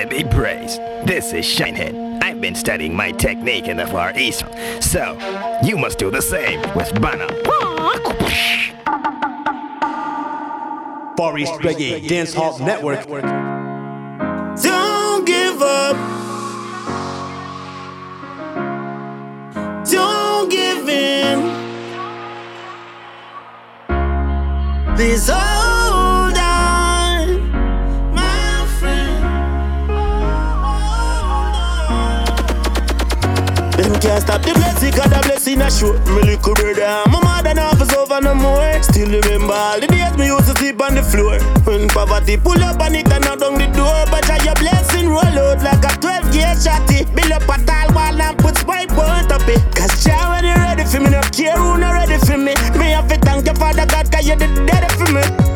to be praised. This is Shinehead. I've been studying my technique in the Far East, so you must do the same with Bana. Far East Reggae Dance Hall Network. Don't give up. Don't give in. Please blessing, cause the blessing a show. Me little brother, my mother now is over no more. Still remember all the days me used to sleep on the floor. When poverty pull up on it and knock down the door. But try your blessing roll out like a 12 gear shotty. Build up a tall wall and put spike point up it. Cause Jah when you ready for me, no care who not ready for me. Me have to thank your father God, cause you the dead for me.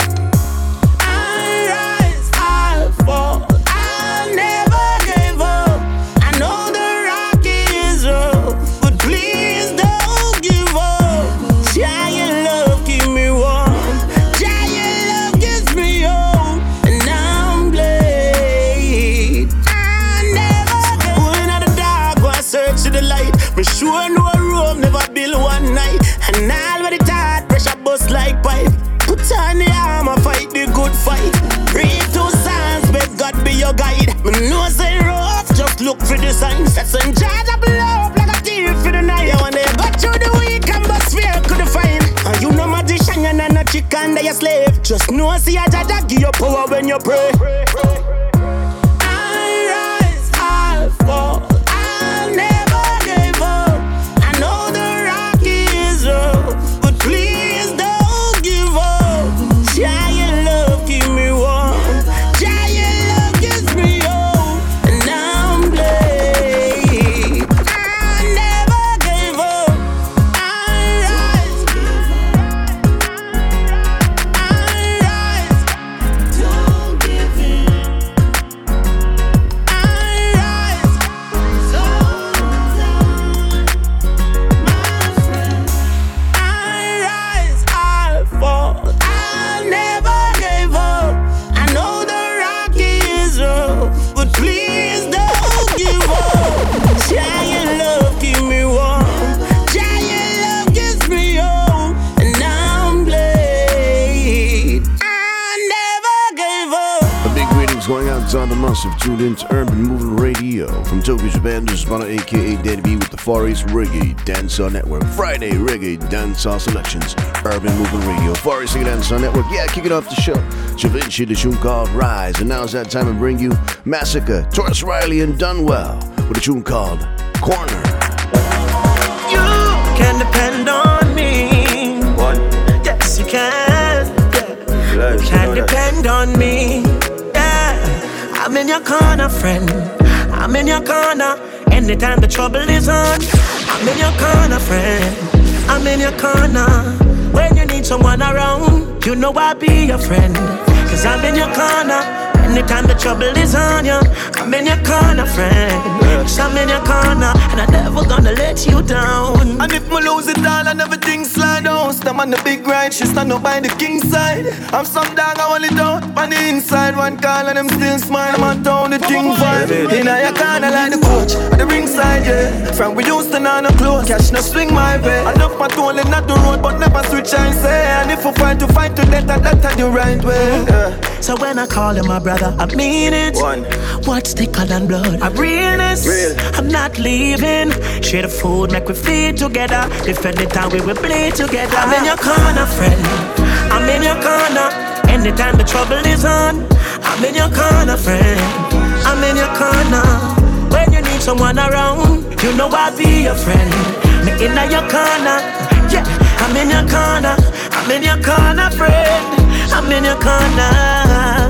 For the signs. That's in charge of love, like a thief for the night. Yeah, they go through the week, and but fear couldn't find. And you know magician, not a chicken, they a slave. Just know see a judge give you power when you pray. I Reggae Dancehall Selections. Urban Movement Radio. Far East Reggae Dancehall Network. Yeah, kicking off the show. Javinci, the tune called Rise. And now it's that time to bring you Masicka, Tarrus Riley, and Dunwell with a tune called Corner. You can depend on me. One. Yes, you can. Yeah. Life, You can depend on me. Yeah. I'm in your corner, friend. I'm in your corner. Anytime the trouble is on, I'm in your corner, friend. I'm in your corner. When you need someone around, you know I'll be your friend. Cause I'm in your corner. Anytime the trouble is on you, I'm in your corner, friend. Yes, I'm in your corner, and I'm never gonna let you down. And if me lose it all and everything slide down Stand on the big ride, she stand up by the king side I'm some dog, I want it down On the inside, one call and them still smile I'm on town, the thing vibe In a corner like the coach At the ringside, yeah From we used to know no close Cash no swing my way Enough my toll in not the road But never switch and say And if we fight to fight to death And that's the right way, yeah So when I call you my brother, I mean it. One. What's thicker than blood? I'm realness. Real. I'm not leaving. Share the food, make we feed together. Defend the town, we will bleed together. I'm in your corner, friend. I'm in your corner. Anytime the trouble is on, I'm in your corner, friend. I'm in your corner. When you need someone around, you know I'll be your friend. Me in your corner. Yeah, I'm in your corner. I'm in your corner, friend. I'm in your corner.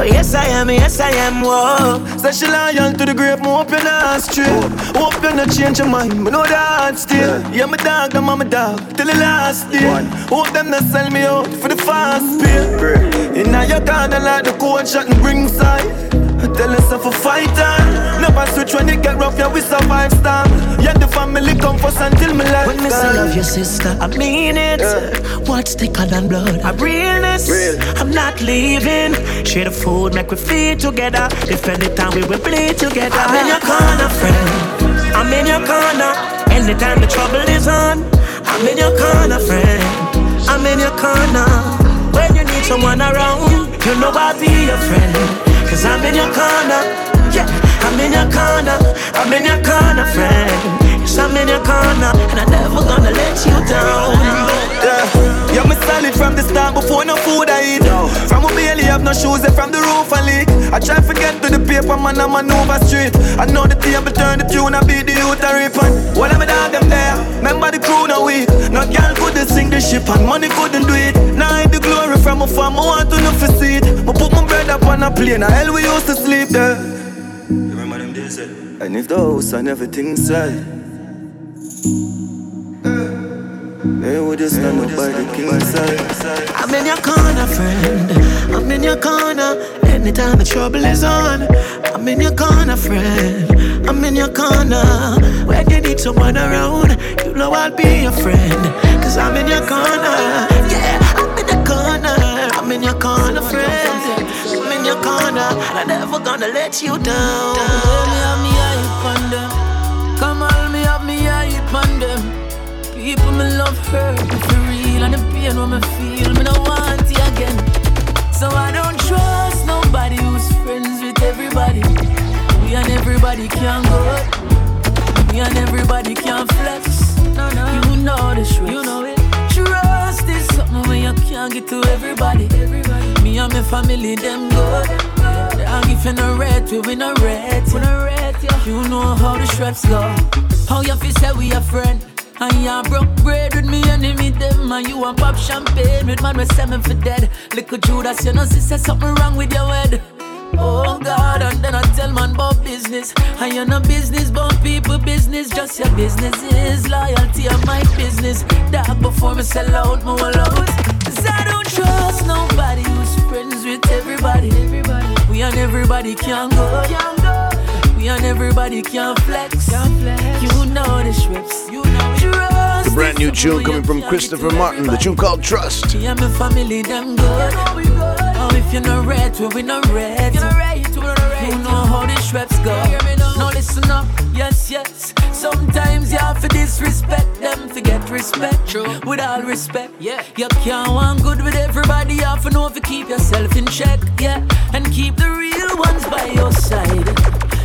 Oh, yes, I am, yes, I am. Whoa. Say she loyal to the grave, hope you're not straight Hope you not change your mind, but know that still. Yeah, my dog, I'm my dog, till the last day. Hope them not sell me out for the fast pay. Inna your corner like the coach shot and bring side Tell yourself a fighter. Never switch when it get rough, yeah, we survive storm. Yeah, the family come first until me life. When me say love your sister, I mean it. Yeah. What's thicker than blood? I realness. Real. I'm not leaving. Share the food, make we feed together. Defend the time we will bleed together. I'm in your corner, friend. I'm in your corner. Anytime the trouble is on, I'm in your corner, friend. I'm in your corner. When you need someone around, you know I'll be your friend. Cause I'm in your corner. Yeah, I'm in your corner. I'm in your corner, friend. Yes, I'm in your corner. And I'm never gonna let you down. Yeah, yeah, me solid from the start before no food I eat. From a belly have no shoes, and from the roof I leak. I try to get to the paper, man, I'm on over street. I know the table turn the tune, I beat the youth a rip. And while I'm dog, them there. Remember the crew no we. No girl couldn't sing the ship, and money couldn't do it. Now I the glory from a farm, I want to know for seed. On a plane, hell we used to sleep there. Remember them days, eh? And if the house and everything inside. They would just stand up by the king's side. I'm in your corner, friend. I'm in your corner. Anytime the trouble is on, I'm in your corner, friend. I'm in your corner. When you need someone around, you know I'll be your friend. Cause I'm in your corner. Yeah, I'm in your corner. I'm in your corner, friend. I'm your corner. I'm never gonna let you down. Come on, me hype on them. Come on, me have me hype on them. People me love hurt me for real, and the pain when me feel me no want it again. So I don't trust nobody who's friends with everybody. We and everybody can go. Me and everybody can flex. No, no. You know the truth. You know it. Something when you can't get to everybody. everybody. Me and my family, them good. I'm giving a red, we win a red. Win a red yeah. You know how the straps go. How you feel say we a friend. And you broke bread with me enemy them And you want pop champagne with man we seven for dead Little Judas, you know, sister, something wrong with your head Oh God, and then I tell man about business. You're not business, but people business. Just your business is loyalty of my business. Dog before me sell out, more out. Cause I don't trust nobody who's friends with everybody. everybody. We and everybody can go. Can go. We and everybody can flex. can flex. You know the strips. You know Trust The brand new tune coming from Christopher Martin, the tune called Trust. Me and my family, them good. If you're not red, we not red. you're know how the reps go. No, listen up, yes, yes. Sometimes you have to disrespect them, forget respect. True. With all respect, yeah. You can't want good with everybody. You have to know if you keep yourself in check, yeah. And keep the real ones by your side.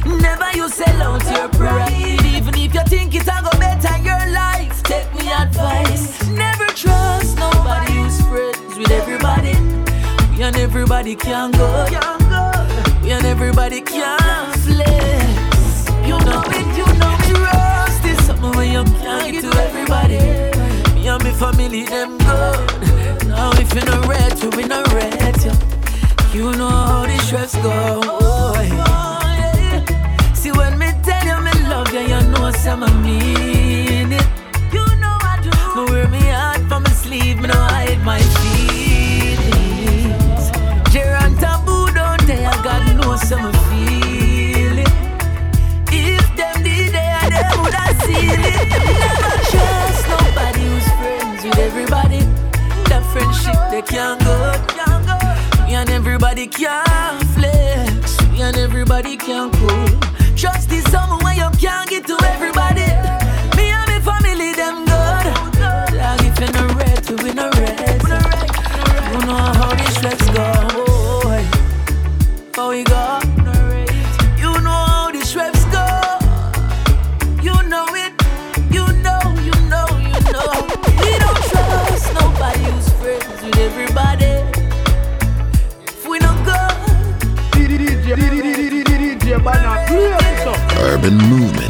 Never you sell out your pride. Even if you think it's go better your life, take me advice. Never trust nobody who's friends with everybody. We and everybody can go. We and everybody can flex. You know it, you know it. Trust is something when you can't get to everybody. Me and my family, them good. Now if you're not red, you we not red. You know how the stress go. Yeah. See when me tell you me love you, you know some I mean it. You know I do. Me wear me heart from my sleeve, me no hide my feelings. Trust nobody who's friends with everybody. That friendship they can't go. Me and everybody can flex. And everybody can cool. Trust is someone Urban Movement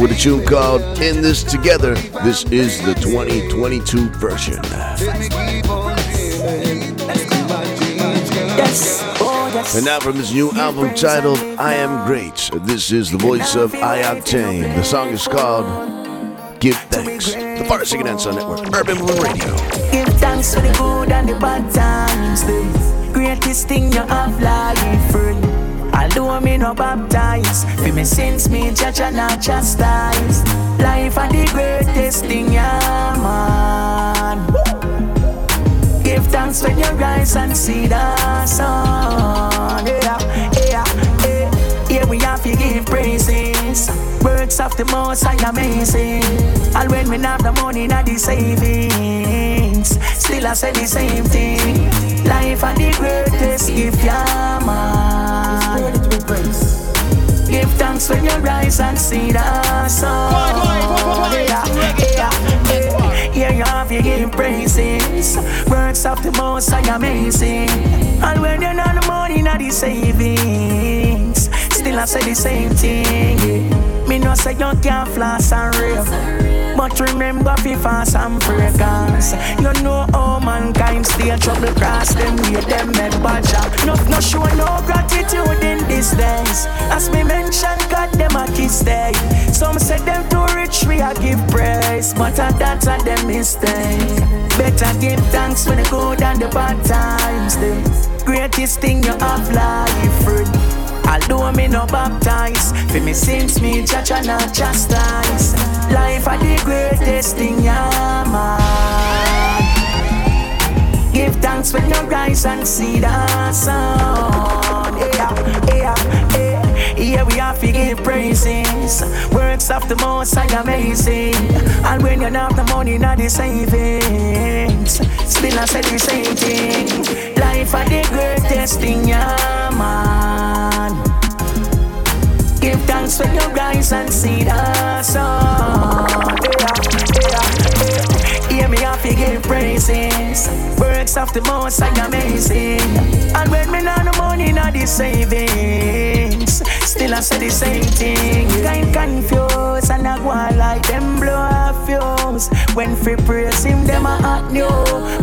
with a tune called In This Together. This is the 2022 version. Oh, yes. And now from his new album titled I Am Great, this is the voice of I-Octane. The song is called Give Thanks. The Forest Singing Dance Network, Urban Moon Radio. Give thanks for the good and the bad times. The greatest thing you have life, friend. Although me no baptized, for me sins me judge and not chastise. Life are the greatest thing, yeah, man. Give thanks when you rise and see the sun. Yeah, yeah, yeah. Here we have to give praises. Works of the most are amazing. And when we have the money, not the savings. Still I say the same thing. Life are the greatest gift, yeah, man. Give thanks when you rise and see the sun. Yeah, yeah, yeah. Yeah, you have to give praises. Works of the most are amazing. And when you're not the money, not the savings. Still I say the same thing. Yeah. Me no say you can't floss and rave. But remember fi fast and pray You know how mankind stay trouble cross them way them make badger No, no show no gratitude in these days As me mention God them a kiss day Some say them too rich we a give praise But a that's a them mistake Better give thanks when the good and the bad times The greatest thing you have life friend Although me no baptize, for me sins me judge and not chastise. Life are the greatest thing, yeah, man. Give thanks when you rise and see the sun. Yeah, yeah, yeah. Here we are to give praises. Works of the most are amazing. And when you have the money, not the savings. Still I say the same thing. Life are the greatest thing, yeah, man. Give thanks when you rise and see the sun. Yeah, yeah, Hear me off, you give praises. Works of the most are amazing. And when me not the money, not the savings. Still I say the same thing. Kind confused and I go like them blow off fuse. When free praise him, them a hot new.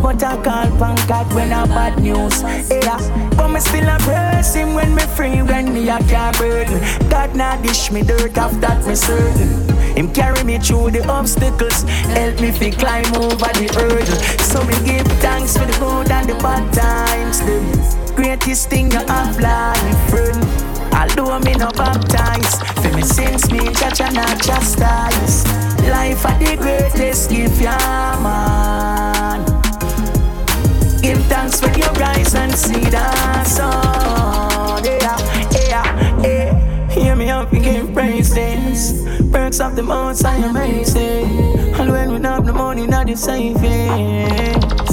But I call punk God when a bad news. Yeah, but me still a praise him when me free, when me a car burden. God not dish me dirt off that me certain. Him carry me through the obstacles, help me fi climb over the hurdle. So me give thanks for the good and the bad times. The greatest thing you have life, friend. Although me no baptized, for me sins me judge and not chastise. Life are the greatest gift, yeah, man. Give thanks when you rise and see the sun. Yeah, yeah, yeah. Hear me up and give praises. Perks of the most are amazing. And when we have the money, not the savings.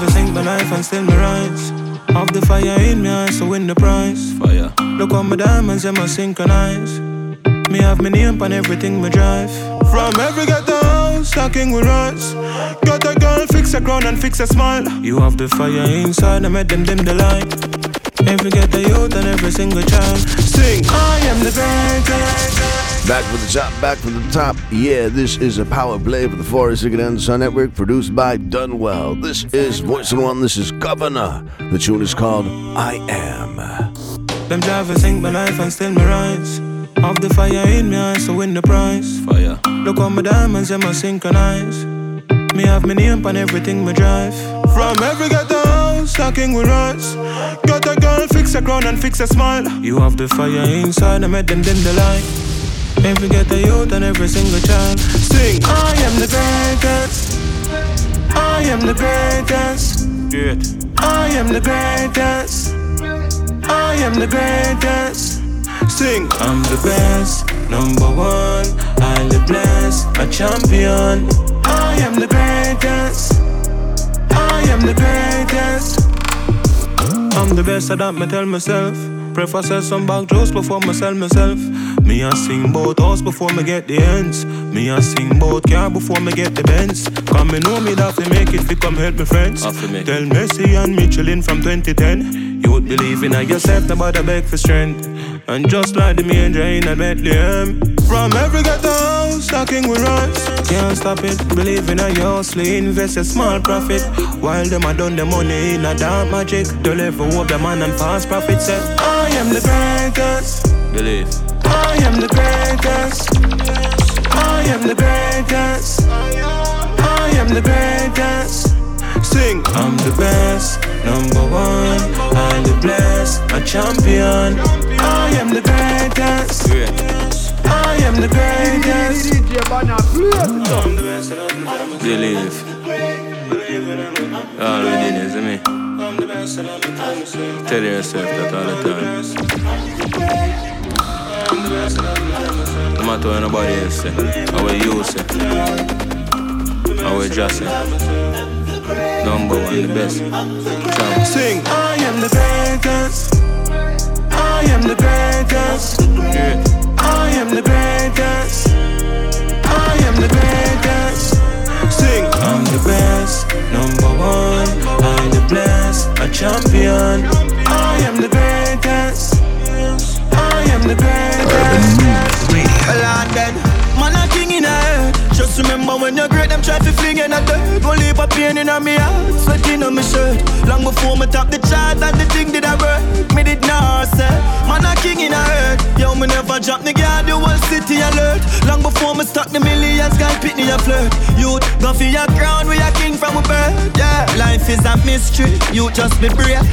Never think my life and still me rise. Have the fire in me eyes to win the prize. Fire. Look on my diamonds and my synchronize. Me have me name on everything me drive. From every ghetto house, stacking with rise. Got a girl, fix a crown and fix a smile. You have the fire inside, I made them dim the light. Every ghetto youth and every single child. Sing, I am the greatest. Back from the top, back from the top. Yeah, this is a power play for the Forest Rigged Sun Network, produced by Dunwell. This is Voice of One, this is Govana. The tune is called I Am. Them drivers sink my life and still me rise. Of the fire in me eyes, so win the prize. Fire. Look on my diamonds, them I synchronize. Me have my name on everything me drive. From every ghetto house, stacking with rise. Got a girl, fix a crown and fix a smile. You have the fire inside, I made them dim the light. Every get a youth and every single child Sing I am the greatest. I am the greatest. Great. I am the greatest. I am the greatest. Sing I'm the best. Number one Highly blessed A champion. I am the greatest. I am the greatest. I'm the best at that, me tell myself. Prefer sell some back juice before me sell myself. Me a sing bout house before me get the ends. Me a sing bout car before me get the Benz. Come me know me that fi make it fi come help me friends. Me. Tell Messi and Michelin from 2010. You would believe in I yourself, nobody beg for strength. And just like the manger in a Bethlehem. From every ghetto house, stacking with rise. Can't stop it, believe in a hustle, invest a small profit. While them a done the money in a dark magic. Don't ever hope the man and fast profit say. I am the greatest. Believe. I am the greatest. I am the greatest. I am the greatest. Sing. I'm the best, number one. I'm the blessed, a champion. I am the greatest. I am the greatest. I'm the best. Believe. All within is me. Tell yourself that all the time. No matter what nobody else eh. say, how we you say, eh. how we just say. Eh. Number one, the best. Champ. Sing. I am the greatest. I am the greatest. Yeah. I am the greatest. I am the greatest. Sing. I'm the best. Number one. I'm the blessed. A champion. I am the greatest. Am the greatest. Well, and then, man, a king in a. Just remember when you're them try to fling in a dirt. Leave a pain in me heart, sweating on my shirt. Long before me top the chart and the thing did I work. Me did not say, man, a king in a earth. Yo, me never drop the guard, the whole city alert. Long before me start the millions, guy pick me a flirt. Youth, go for your crown, we a king from a birth. Yeah, life is a mystery, you just be brave.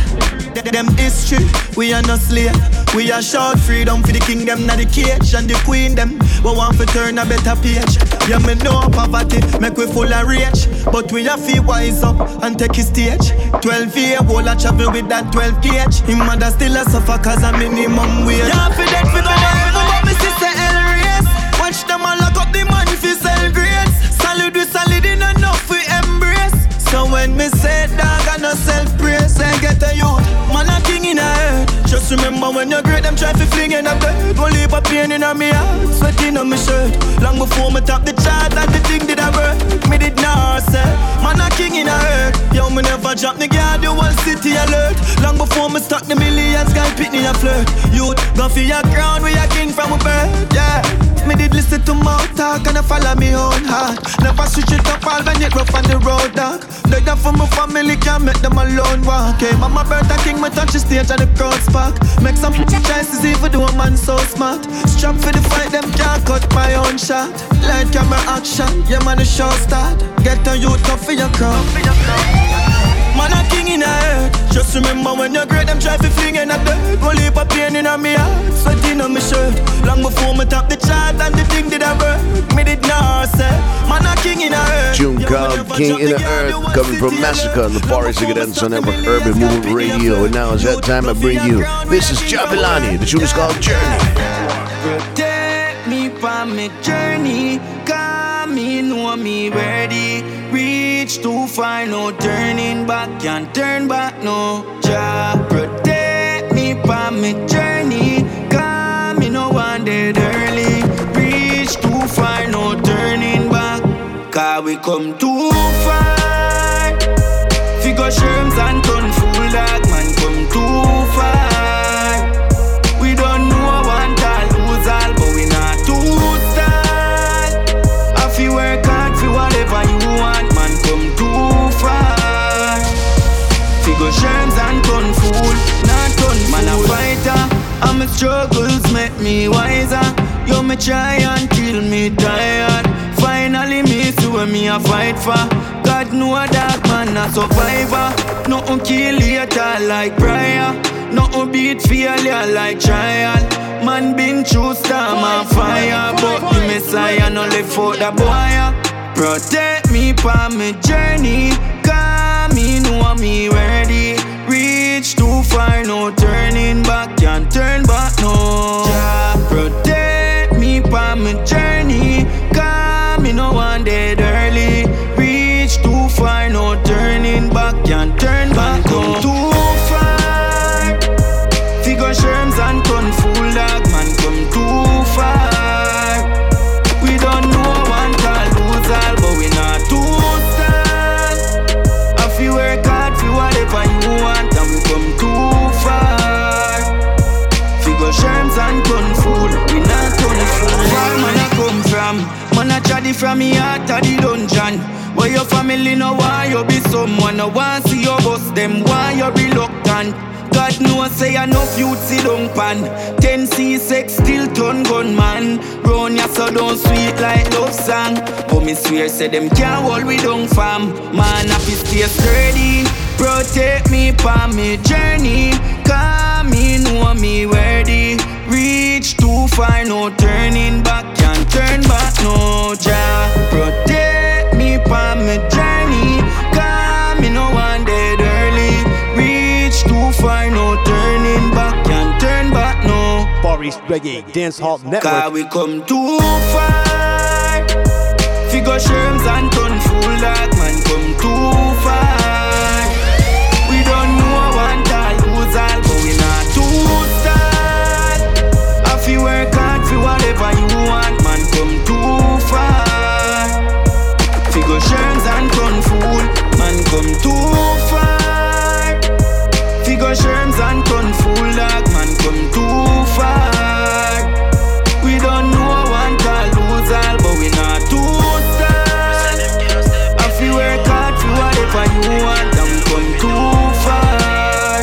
Them history, we are no slave. We are short freedom for the kingdom, not the cage and the queen them. We want to turn a better page. Yeah, me know poverty, make we full of rage. But we have to wise up and take his stage. 12 year old, I travel with that 12 gauge. Him mother still a suffer cause a minimum wage. Yeah, for that, for the whatever, but me sister El race. Watch them all when you're great, them try to fling in a bed. Go leave a pain in a me heart, sweating on my shirt. Long before me top the chart, and the thing did I work. Me did not say, man a king in a earth. Yo, me never drop the guard, the whole city alert. Long before me start the millions, guy pick me a flirt. Youth, go for your crown, we a king from a birth. Yeah. Me did listen to mouth talk and I follow me own heart. Never switch it up all when it rough on the road, dog. They that for my family, can't make them alone walk. Hey, mama birthday king, me touch the stage and the crowd spark. Make some choices even though a man so smart. Strap for the fight, them can't cut my own shot. Light camera action, yeah man the show start. Get on you tough for your crowd. Man a king in a earth Just remember when you're great Them try to fling in a dirt Go leave a pain in a me heart Sweating on my shirt Long before me top the chart And the thing did I work Me did not say Man a king in a earth Tune called King in the Earth, coming from Masicka on the Far East Reggae Dancehall Network Urban Movement Radio. And now it's that time I bring you. This is Jabilani. The tune is called Journey. Take me on my journey, cause me know me ready. Reach too far, no turning back, can't turn back, no. Jah protect me on my journey, cause me no one dead early. Reach too far, no turning back, cause we come too far. Figure sherms and me try until me tired. Finally, me see what me a fight for. God know that man a survivor. Nothing kill later like prayer. Nothing beat failure like trial. Man been through storm and fire, but the Messiah no left out the boy. Protect me from my journey, cause me know me ready. Reach too far, no turning back, can't turn back, no. Yeah. Protect me from from me heart to the dungeon. Where your family know why you be someone, no want see you bust them, why you reluctant. God knows say I no youth sit down pan 10 C6 still turn gunman. Run ya so don't sweet like love song. But me swear say them can't hold we down fam. Man happy stay sturdy Protect me from me journey. Cause me know me worthy Reach too far no turning back Can't turn back no ja Protect me from me journey Cause me no one dead early. Reach too far no turning back Can't turn back no. Far East Reggae Dance Hall Cause Network. we come too far. Figure sherms and turn full dog Man come too far. We don't know one to lose all I feel work hard for whatever you want Man come too far. Figure sherms and turn fool Man come too far. Figure sherms and turn fool dog Man come too far. We don't know one call lose all But we not too sad. I feel work hard for whatever you want we come too far.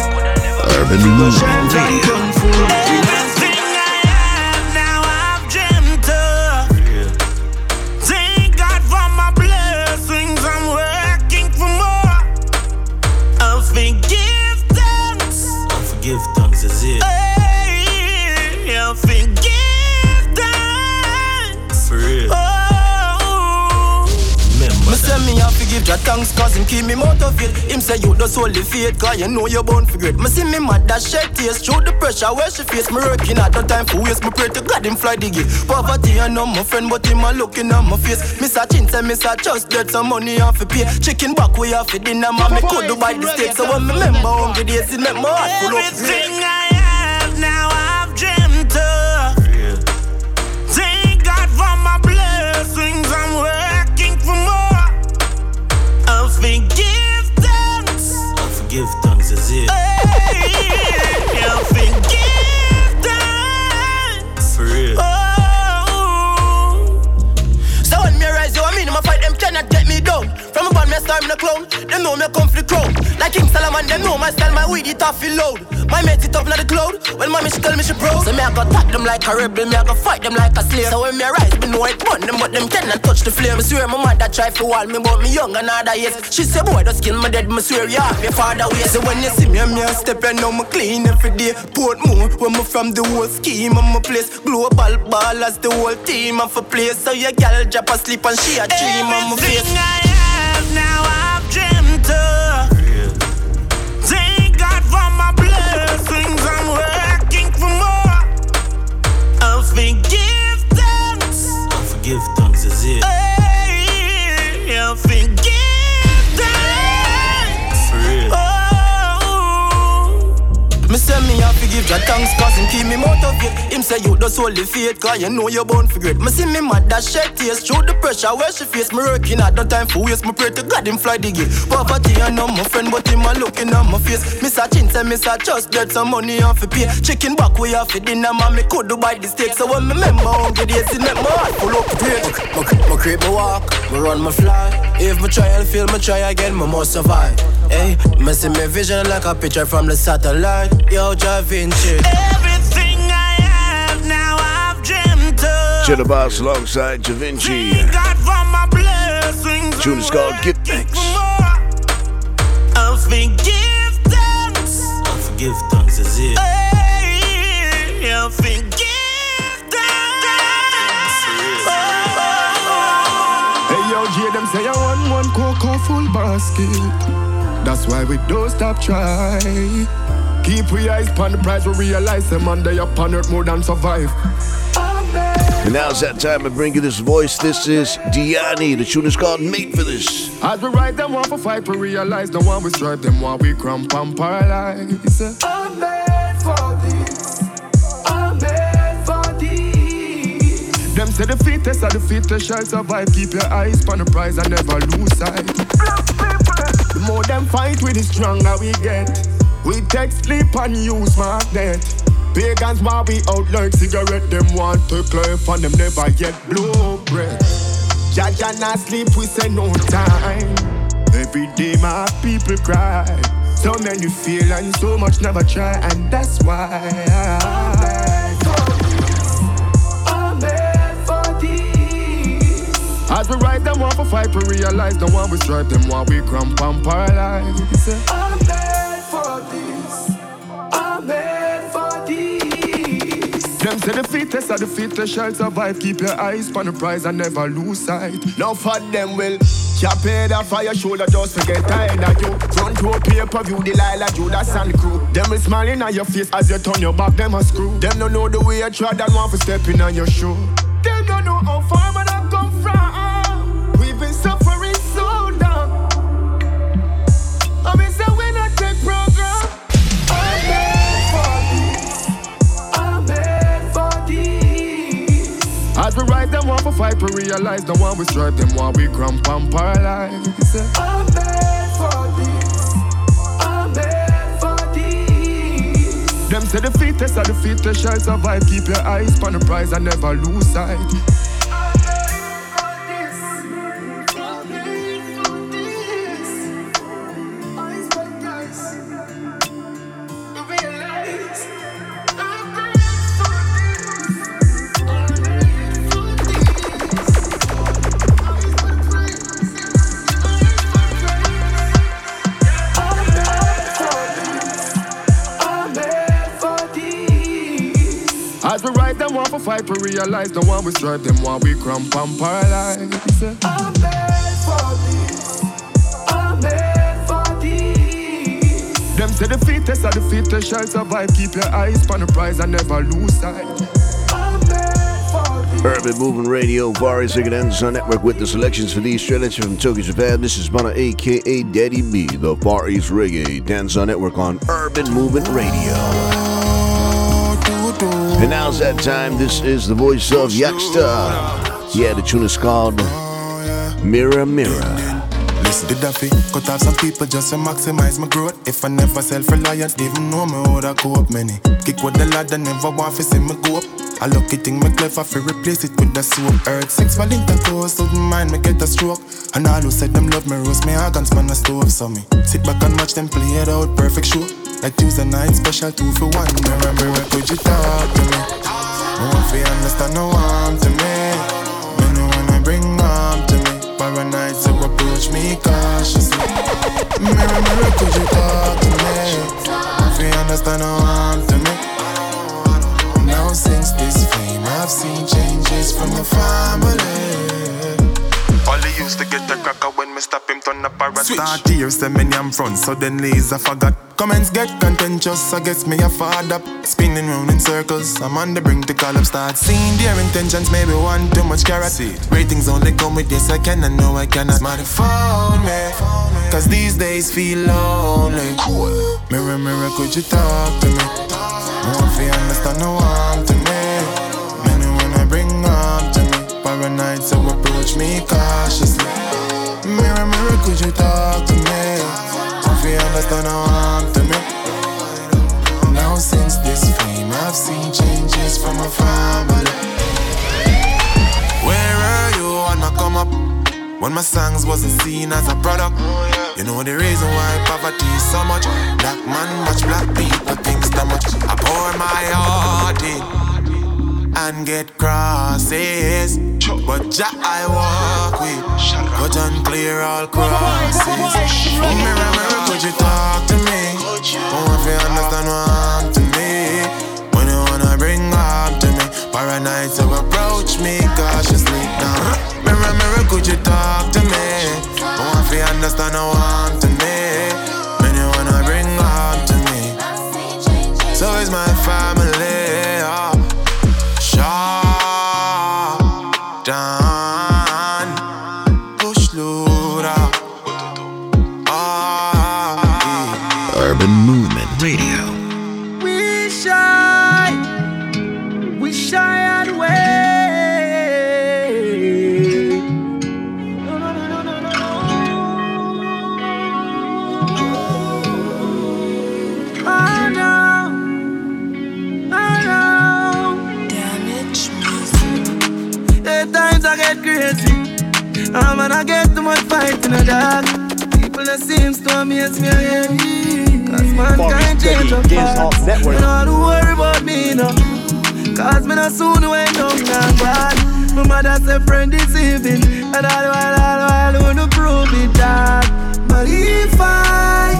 Urban Figure Movement sherms and turn give Jah thanks cause him keep me motivated. Him say you the soul the faith cause you know you're born for great. Me see me mother shed tears through the pressure where she face Me working at the time for waste. Me pray to God him fly the gate Poverty I know my friend but him a looking at my face. Miss a chin say miss a just get some money off for pay. Chicken back way off for dinner man me could do buy the steak So when me remember hungry days it make my heart full of everything I A me star, me no clown. Them know me come for the crown. Like King Solomon, them know my style, my weed it off feel loud. My mate it up like the cloud. When mommy she tell me she proud. So me I go attack them like a rebel, me I go fight them like a slave. So when me rise, me know it burn them, but them cannot touch the flame. Me swear my mother try for wall me, but me young and other years. She say boy, just kill me dead. Me swear you have your father way. So when you see me, me a step and now me clean every day. Portmore when me from the whole scheme of my place. Global ballers, the whole team of a place. So your gal drop asleep and she a dream on my face. Have to give Jah thanks cause him keep me motivated Him say you the soul the faith cause you know you're born for great. Me see me mother shed tears through the pressure where she face Me working at the time for waste. Me pray to God him fly the gate. Poverty I know my friend but him a looking at my face. Miss a chin say miss a just get some money off for pay. Chicken back way off for dinner man me could do buy the steak. So when me remember hungry days it make my heart full up rage Me, me creep me walk, me run me fly. If my try and fail, my try again, my must survive. Hey, me see me vision like a picture from the satellite. Yo, Da Vinci. Everything I have now, I've dreamt of. Cheddar Boss alongside Da Vinci. Thank God for my blessings. Tune is called Give Thanks. I'll forgive thanks. I'll forgive thanks is it. Hey, I'll forgive Hey them say I want one cocoa full basket. That's why we don't stop try. Keep we eyes on the prize, we realize them under your on earth more than survive. And now's that time to bring you this voice. This is Diani. The tune is called Made for This. As we ride them one for fight, we realize the one we strive, them while we cramp and paralyze. I'm made for this. I'm made for this. Them say the fittest are the fittest shall survive. Keep your eyes on the prize and never lose sight. The more them fight with the stronger we get. We take sleep and use magnet. Pagans while we out like cigarette, them want to clear and them never yet blow breath. Jaja not sleep, we say no time. Every day my people cry. So many feel and so much never try, and that's why. This. As we ride them one for fight, we realize the one we strive, them one we cramp and paralyze. Them say the fittest are the fittest shall survive. Keep your eyes on the prize and never lose sight. Now for them will cap off your shoulder, just forget tired of you. Front row paper view, the Delilah, Judas and the crew. Them will smiling on your face as you turn your back, them a screw. Them don't know the way you trod and want for stepping on your shoe. Them don't know how far man them one for fight, we realize the one we strive, them one we cramp and paralyze. I'm made for this. I'm made for this. Them say the fittest are the fittest shall survive. Keep your eyes on the prize and never lose sight. One we realize the one we strive, them one we cramp and paralyze. I'm made for this. I'm made for this. Them say the fittest are the fittest shall survive. Keep your eyes on the prize and never lose sight. I'm made for this. Urban Movement Radio, Varis Again Anderson Network with the selections for these straight from Tokyo, Japan. This is Mana aka Daddy B, the Far East Reggae Dancehall Network on Urban Movement Radio. And now's that time. This is the voice of Yaksta. Yeah, the tune is called Mirror Mirror. Listen to Duffy, cut off some people just to maximize my growth. If I never self-reliant, even know me would I up many. Kick with the ladder, never want to see me go up. A lucky thing me clever fi replace it with the soap. Earth six for intercourse, wouldn't mind me get a stroke. And all who said them love me roast me organs man a stove. So me sit back and watch them play it out, perfect show. Like Tuesday night special two for one. Remember where could you talk to me? No one fi understand no harm to me. Me know when I bring harm to me. Paranoid so approach me cautiously. Mirror, mirror, could you talk to me? No fi understand no harm to me. Now since this fame, I've seen changes from the family. Only used to get a cracker when me stop him turn up a Start tears, them many I'm front, suddenly I forgot. Comments get contentious, I guess me a fad up. Spinning round in circles, I'm on the brink to call up. Start seeing their intentions, maybe one too much carrot. Ratings only come with this, I can, I know I cannot. Smarty phone me, cause these days feel lonely. Mirror, mirror, could you talk to me? No one feel understand, no one to me. Many when I bring up to me, paranoid, so approach me cautiously. Mirror, mirror, could you talk to me? To me. Now since this fame, I've seen changes from my family. Where are you when I come up? When my songs wasn't seen as a product. You know the reason why poverty is so much. Black man watch black people things that much. I pour my heart in and get crosses. But Jah I walk with, cut and clear all crosses. Oh, mirror, mirror, could you talk to me? Oh, if you understand what I'm to me, when you wanna bring up to me, paranoid to approach me cautiously. Now, mirror, mirror, could you talk to me? Oh, if you understand what I'm Ah, I'm gonna get too much fight in the dark. People that seems to amaze me again. Cause mankind change up fast. You don't worry about me no. Cause me not soon went down and bad. My mother said friend deceiving. And all while, all while, wanna prove it that. But if I,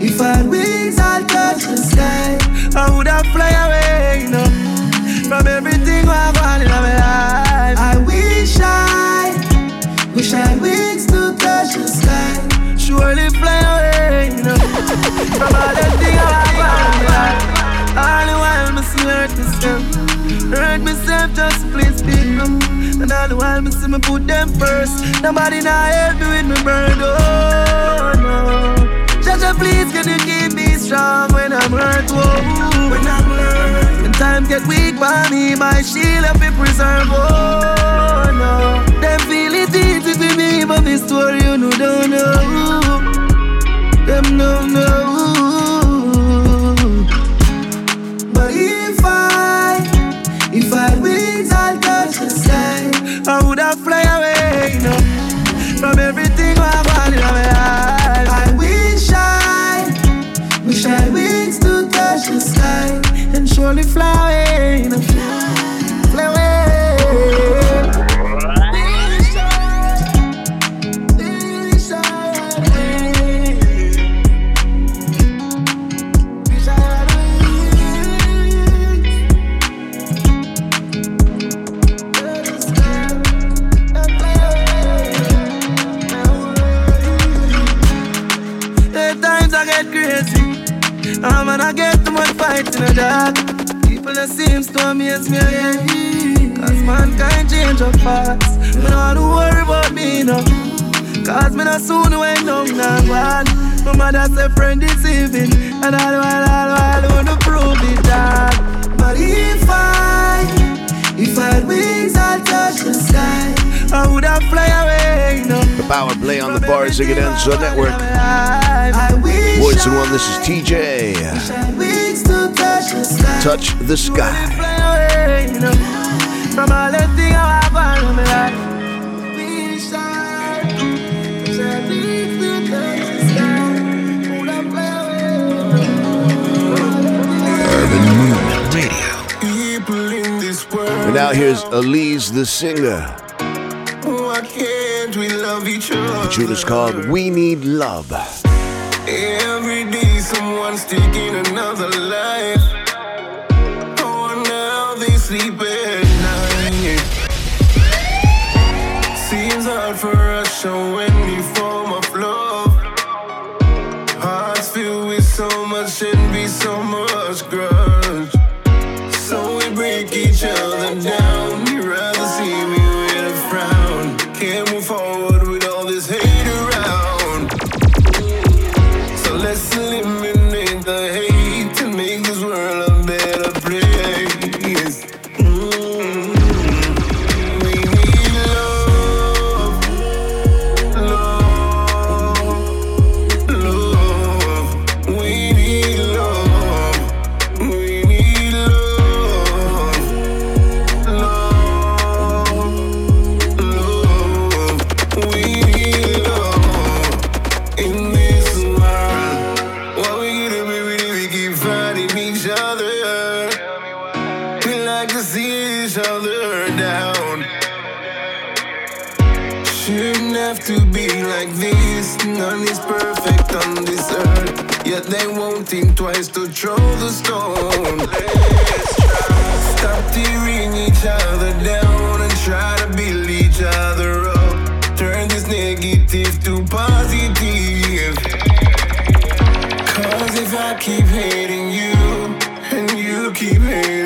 if I had wings, I'd touch the sky. I would have fly away, you know. From everything I've in my life. I wish I, wish I wings to touch the sky. Surely fly away, you know. From all the things I've in. All the while, me see hurt myself. Hurt myself just please people. And all the while, me see me put them first. Nobody now help me with my burden. Oh, no. Jaja, please, can you keep me strong when I'm hurt? Whoa. When I'm hurt. When times get weak by me, my shield up be preserved. Oh, no. Them feel it but this story you know don't know. Them don't know. But if I, if I wings, I'd touch the sky. I would have fly away, you know, from everything I've had in my life. I wish I, wish I wings to touch the sky and surely fly away, I'm gonna get too much fight in the dark. People that seems to amaze me again. Cause mankind change up fast. Me to worry about me no. Cause me not soon went down now bad. My mother said friend deceiving. And all while, all while, wanna prove it that. But if I, if I had wings, I'd touch the sky. I would have fly away, know. The power play on the Bars Again Enzo Network. I Voice and one, this is TJ. I had wings to touch the sky. Touch the sky. And now here's oh, Elise the singer. why can't we love each other? The tune is called We Need Love. Every day someone's taking another life. Oh, now they sleep at night. Seems hard for us None is perfect on this earth. Yet they won't think twice to throw the stone. Stop tearing each other down and try to build each other up. Turn this negative to positive. Cause if I keep hating you and you keep hating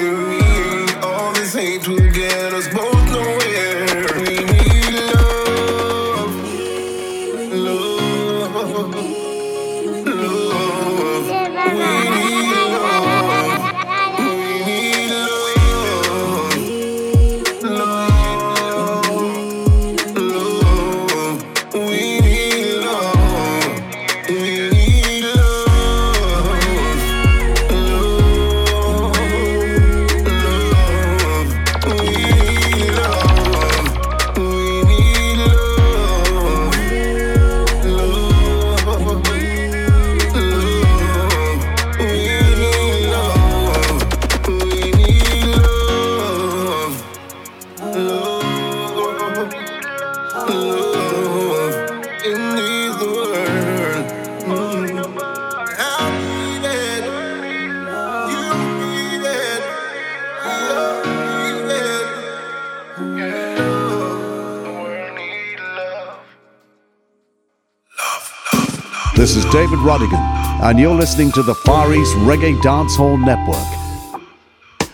This David Rodigan, and you're listening to the Far East Reggae Dancehall Network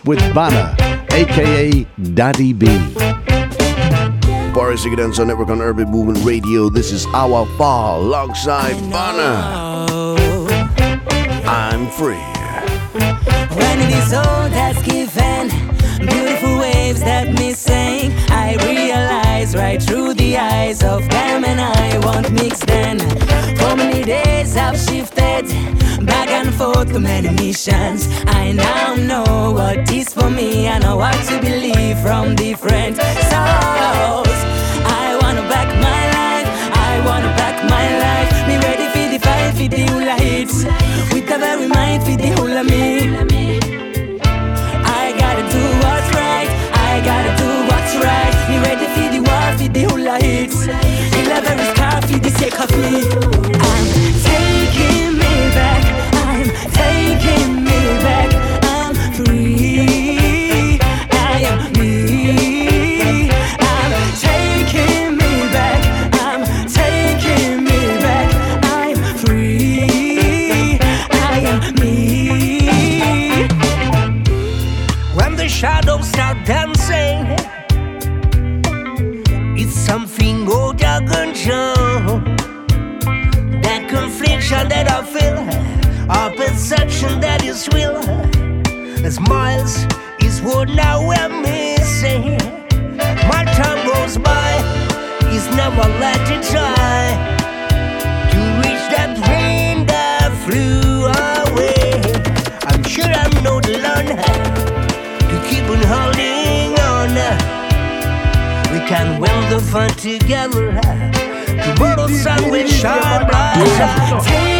with Banner, aka Daddy B. Far East Reggae Dancehall Network on Urban Movement Radio. This is Our Far alongside Banner. I'm free. When it is all that's given, beautiful waves that me sing, I realize right through the eyes of them and I won't mix then. For many days I've shifted back and forth to many missions. I now know what is for me. I know what to believe from different souls. I wanna back my life. I wanna back my life. Me ready for the fight for the hula hits. With the very mind for the hula me. The hula hits. The leather is scar for the sake of me. I'm I feel, our perception that is real. As miles is what now we're missing. My time goes by, is never let it try to reach that dream that flew away. I'm sure I'm not alone to keep on holding on. We can win the fight together. Tomorrow's sun will shine bright.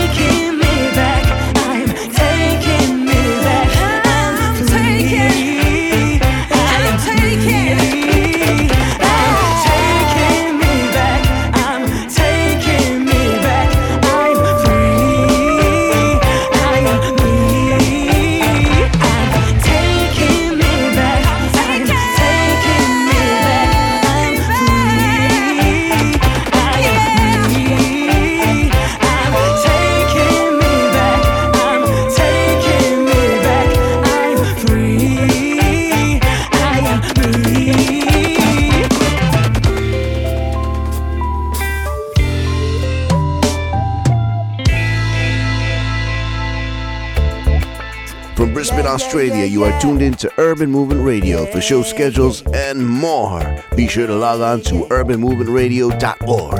Australia, you are tuned in to Urban Movement Radio. For show schedules and more, be sure to log on to urbanmovementradio.org.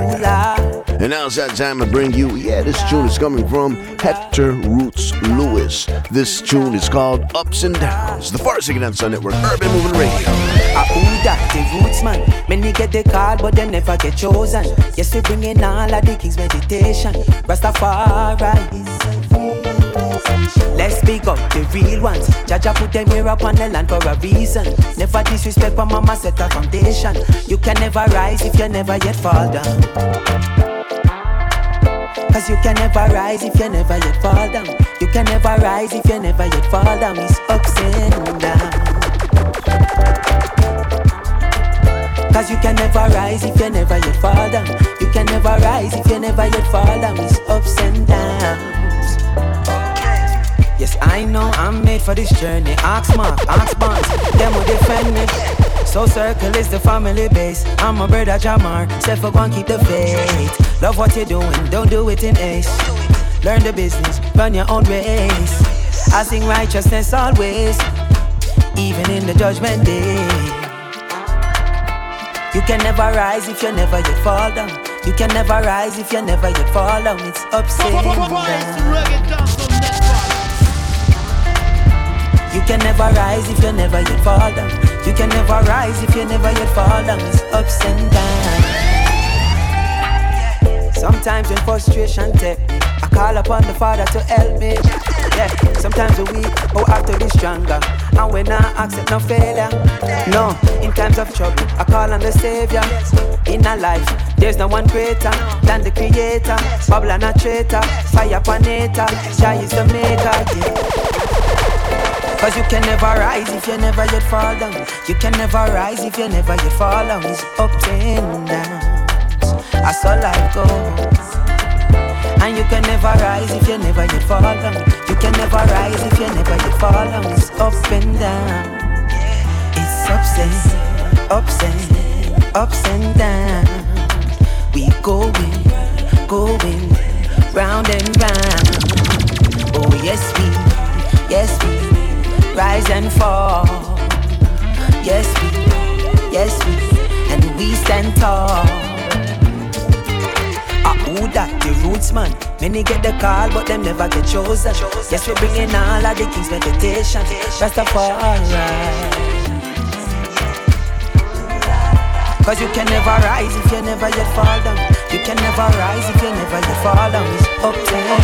And now it's that time to bring you, yeah, this tune is coming from Hector Roots Lewis. This tune is called Ups and Downs. The Farsi Dancer Network, Urban Movement Radio. Ah, who that? The roots man. Many get the card, but they never get chosen. Yes, we bring in all of the king's meditation. Rastafari. Let's speak up the real ones. Jaja put them here up on the land for a reason. Never disrespect, but mama set a foundation. You can never rise if you never yet fall down. Cause you can never rise if you never yet fall down. You can never rise if you never yet fall down. It's ups and downs. Cause you can never rise if you never yet fall down. You can never rise if you never yet fall down. It's ups and downs. Yes, I know I'm made for this journey. Ask Mark, ask Bonds, them will defend me. So circle is the family base. I'm a brother Jamar, said for one keep the faith. Love what you're doing, don't do it in ace. Learn the business, run your own race. I sing righteousness always, even in the judgment day. You can never rise if you never yet fall down. You can never rise if you never yet fall down. It's ups and downs. You can never rise if you never yet fall down. You can never rise if you never yet fall down. It's ups and downs. Sometimes when frustration take me, I call upon the Father to help me. Yeah, sometimes we weak, but have to be stronger. And when I accept no failure, no, in times of trouble, I call on the Savior. In a life, there's no one greater than the Creator. Babylon a traitor, fire upon hater. Jah is the maker. Yeah. Cause you can never rise if you never yet fall down. You can never rise if you never yet fall down. It's up and down. That's all life goes. And you can never rise if you never yet fall down. You can never rise if you never yet fall down. It's up and down. It's ups and ups and ups and down. We going, going round and round. Oh yes we, yes we rise and fall. Yes we, yes we, and we stand tall. Ah, who that? The roots man. Many get the call, but them never get chosen. Yes, we bringing all of the king's meditation. Rastafari. Cause you can never rise if you never yet fall down. You can never rise if you never yet fall down. It's up to you.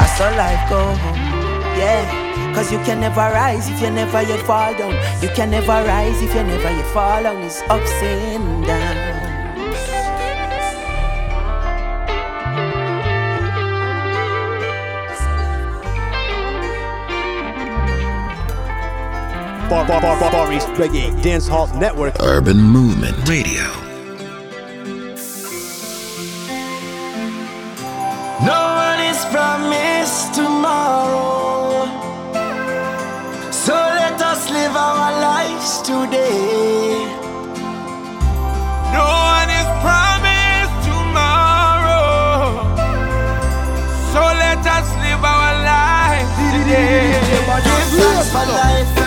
I saw life go home. Yeah. Cause you can never rise if you never yet fall down. You can never rise if you never yet fall down. It's ups and downs. Bar Bar Bar Bar Bar East Reggae Dance Hall Network. Urban Movement Radio. Today. No one is promised tomorrow. So let us live our lives today. Give thanks for life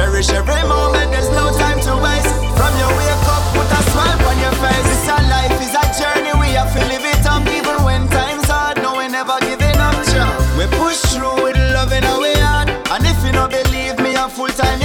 Cherish every moment, there's no time to waste. From your wake up, put a smile on your face. It's a life, it's a journey, we have to live it up. Even when times hard, no, we never giving up. Sure. We push through with love in our heart. And if you don't believe me, I'm full time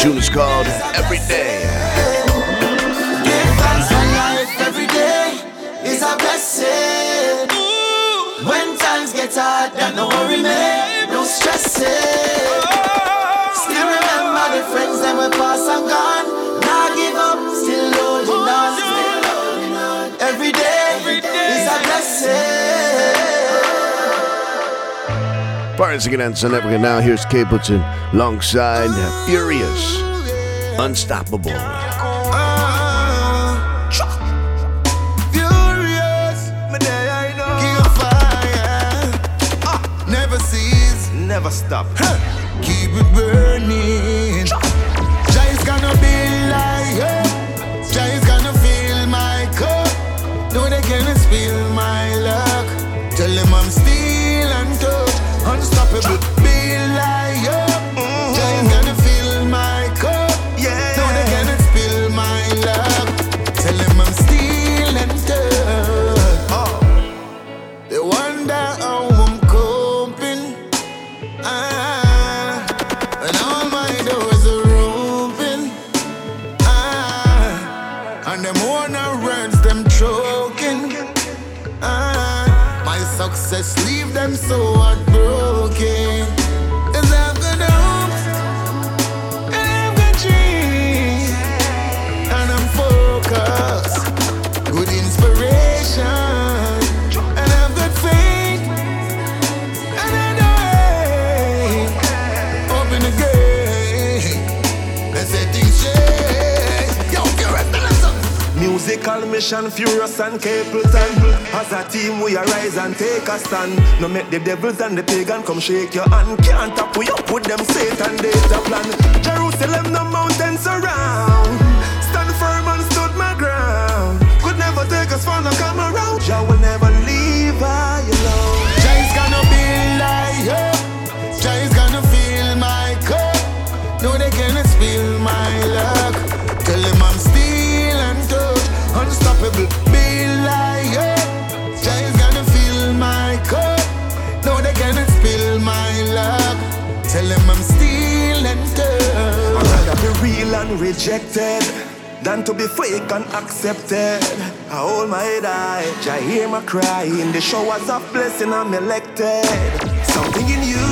tune is called Every Day. Every day is a blessing. When times get hard, that no worry me, no stressing. Still remember the friends that we pass and gone. Now give up, still holding on. Every day is a blessing. Parties again and Sun Network. And now here's Capleton alongside Furious. Unstoppable. Furious, me there King of fire, ah, never cease, never stop. Keep it burning. Jah is gonna be liar. Jah is gonna fill my cup. No, they cannot spill Mission, furious and Capleton. As a team, we arise and take a stand. No make the devils and the pagan come shake your hand. Can't tap we up with them Satan data plan. Jerusalem, the mountains around. And rejected than to be fake and accepted. I hold my head high, Jah hear my cry. In the showers of blessing, I'm elected. Something in you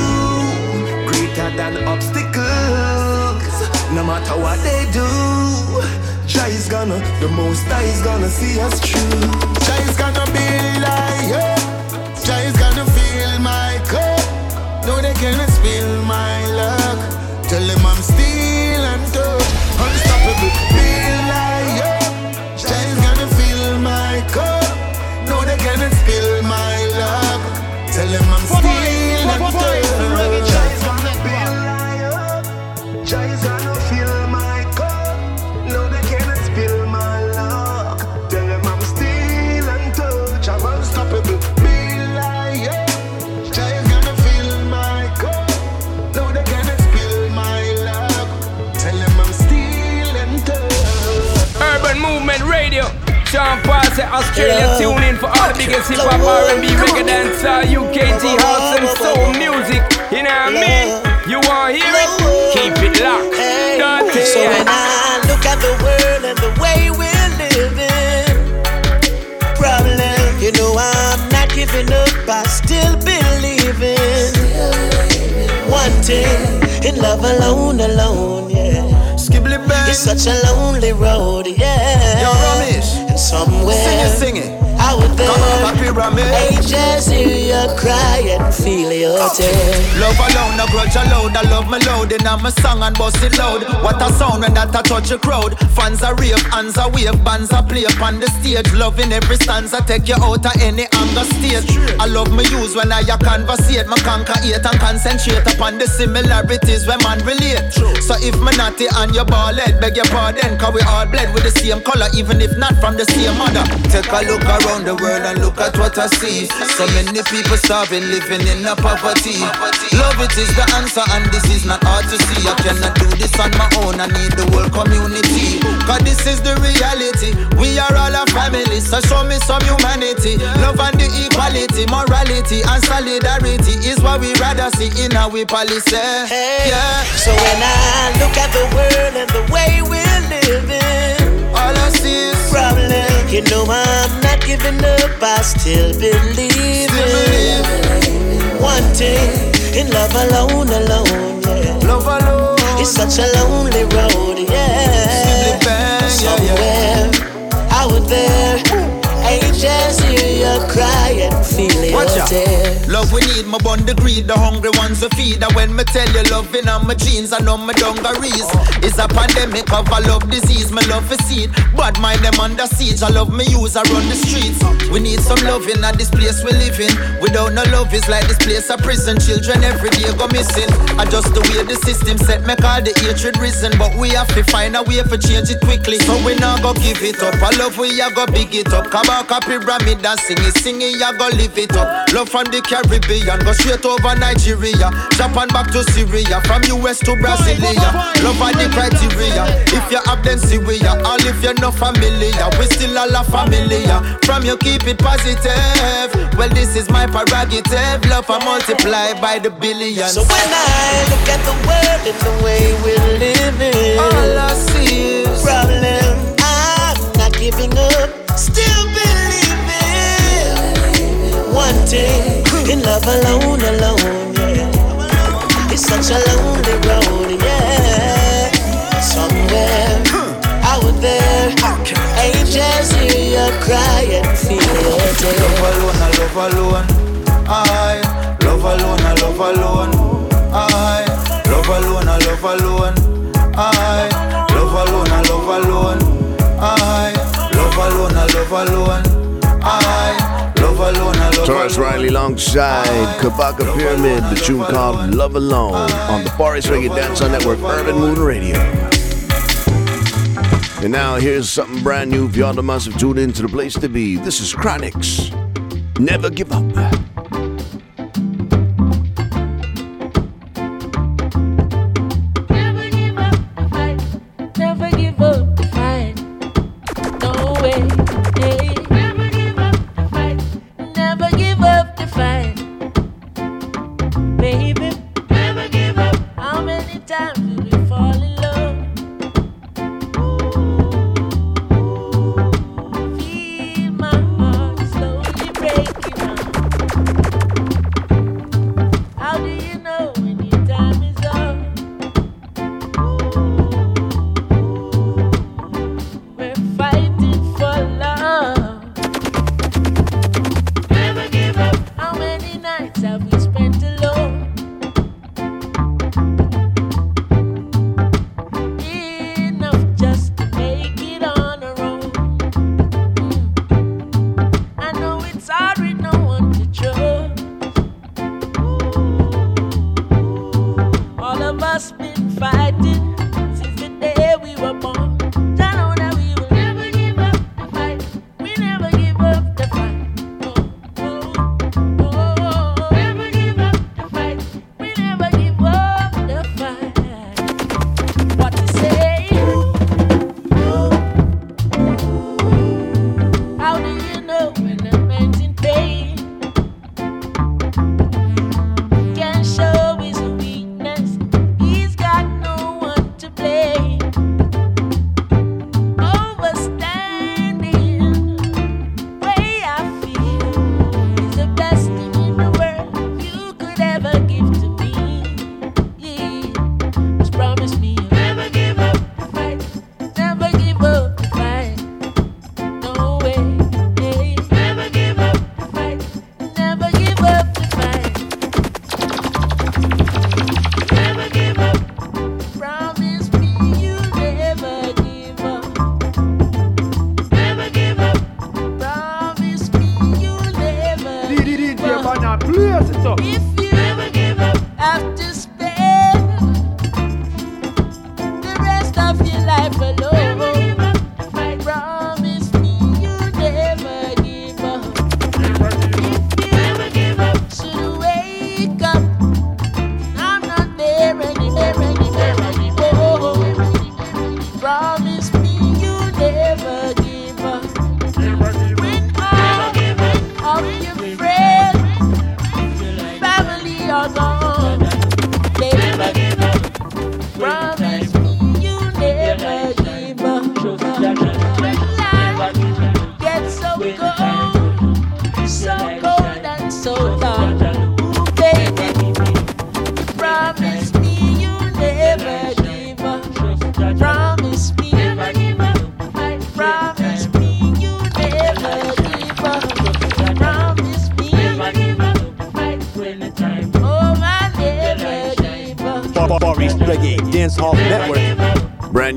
greater than obstacles. No matter what they do, Jah is gonna, the most High is gonna see us through. Jah is gonna be liar. Eh? Jah is gonna fill my cup. No, they cannot spill my luck. Say Australia tune in for all the biggest hip hop R&B reggae dancer, UKT house and soul music. You know what I mean? You want to hear it? Keep it locked. Dirty. So when I look at the world and the way we're living, problem, you know I'm not giving up. I still believing. Wanting in love alone, alone, yeah. Skibbly. It's such a lonely road, yeah. Yo, Ramesh. And somewhere. Sing it, sing it. Out there. Come on, copy Ramesh. Ages hear you cry and feel your tear. Love alone, no grudge allowed. I love me loud in my song and bust it loud. What a sound when that a touch a crowd. Fans are rave, hands are wave, bands are play upon the stage. Loving every stanza, take you out of any anger state. I love me use when I a conversate. Me conquer hate and concentrate upon the similarities when man relate. So if my naughty and your ball head, beg your pardon, cause we all bled with the same color, even if not from the same mother. Take a look around the world and look at what I see. So many people starving, living in a poverty. Love it is the answer, and this is not hard to see. I cannot do this on my own, I need the whole community. Cause this is the reality. We are all a family, so show me some humanity. Love and the equality, morality, and solidarity is what we rather see in our policy. Yeah. So when I look at the world and the way we're living, all I see is. You know I'm not giving up, I still believe in wanting in love alone, alone, yeah. Love alone. It's such a lonely road, yeah. Somewhere out there, angels hear you cry and feel your Watch out. Love we need, my bond the greed, the hungry ones to feed. And when me tell you loving on my jeans, I know my dungarees. It's a pandemic of a love disease, my love for seed. Bad mind them under siege, I love me use, I run the streets. We need some loving at this place we live in. Without no love, it's like this place a prison. Children every day go missing. I just the way the system set, make all the hatred risen. But we have to find a way for change it quickly. So we not go give it up. I love we a go big it up. Kabaka pyramid and sing it, sing it, ya go live it up. Love from the Caribbean, go straight over Nigeria. Japan back to Syria, from US to Brasilia. Love are the criteria. If you have then Syria, all if you're not familiar, we still all a familiar. From you keep it positive. Well, this is my prerogative. Love I multiply by the billions. So when I look at the world and the way we're living, all I see is problem. I'm not giving up, Wanting in love alone, alone, yeah. It's such a lonely road, yeah. Somewhere out there, angels hear you cry and feel your tear. Love alone, I love alone. I love alone, I love alone. I love alone, I love alone. I love alone, I love alone. I love alone, I love alone. Alone. Riley alongside Kabaka Pyramid, the tune called Love Alone on the Far East Reggae Dancehall Network, Urban Moon Radio. And now here's something brand new. If y'all the must have tuned into the place to be. This is Chronixx. Never give up. If you ever.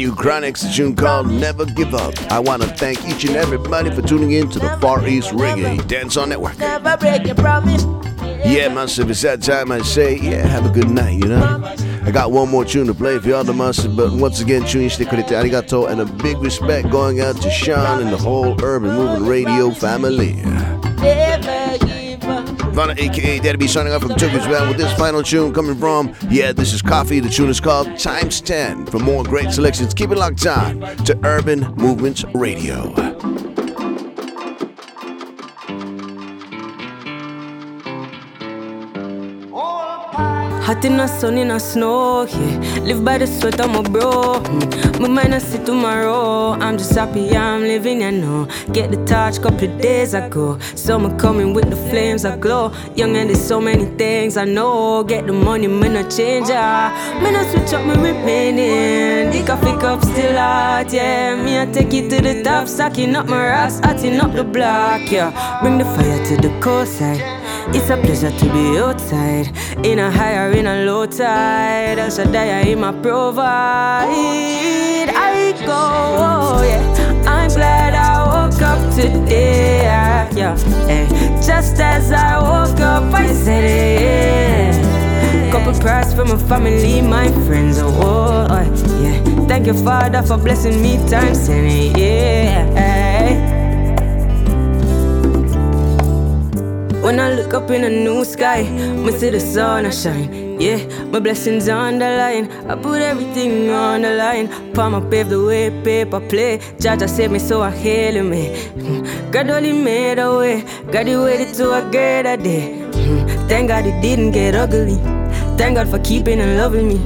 you Chronixx's tune called Never Give Up. I want to thank each and everybody for tuning in to the Far East Reggae Dancehall Network. Yeah, massive, it's that time I say, yeah, have a good night, you know? I got one more tune to play for y'all, the massive, but once again, tune してくれてありがとう, and a big respect going out to Sean and the whole Urban Movement Radio family. Up. Aka Daddy B, signing off from Tokyo's Band with this final tune coming from, yeah, this is Koffee. The tune is called Times 10. For more great selections, keep it locked on to Urban Movements Radio. Hot in the sun, in the snow, yeah. Live by the sweat of my bro. My mind I see tomorrow. I'm just happy I'm living, you know. Get the touch couple of days ago. Summer coming with the flames I glow. Young and there's so many things I know. Get the money, me no change, ah. Me no switch up, me remaining. The coffee cup still hot, yeah. Me I take it to the top, stacking up my rocks, hotting up the block, yeah. Bring the fire to the coastside. It's a pleasure to be outside, in a high or in a low tide. El Shaddai in my provide. I go, oh, yeah. I'm glad I woke up today, yeah. Hey. Just as I woke up, I said it. Yeah. Couple prayers for my family, my friends, oh, oh, yeah. Thank you, Father, for blessing me times ten, yeah. When I look up in a new sky, me see the sun a shine. Yeah, my blessings on the line. I put everything on the line. Palm I pave the way, paper play. Jaja saved me, so I hail me. God only made a way. God you waited to a greater day. Mm, Thank God it didn't get ugly. Thank God for keeping and loving me.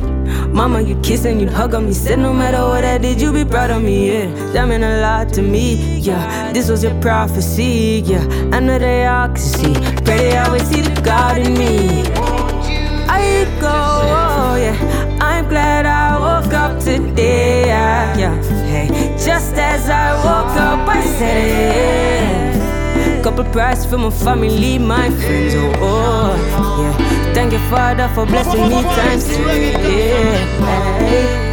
Mama, you kiss and you hug on me. Said no matter what I did, you be proud of me. Yeah, that meant a lot to me. Yeah, this was your prophecy. Yeah, I know they all can see. Pray they always see the God in me. I go, oh, yeah. I'm glad I woke up today. Yeah, yeah. Hey, just as I woke up, I said it. Couple prayers for my family, my friends. Oh, oh yeah. Thank you, Father, for blessing me times two. Yeah.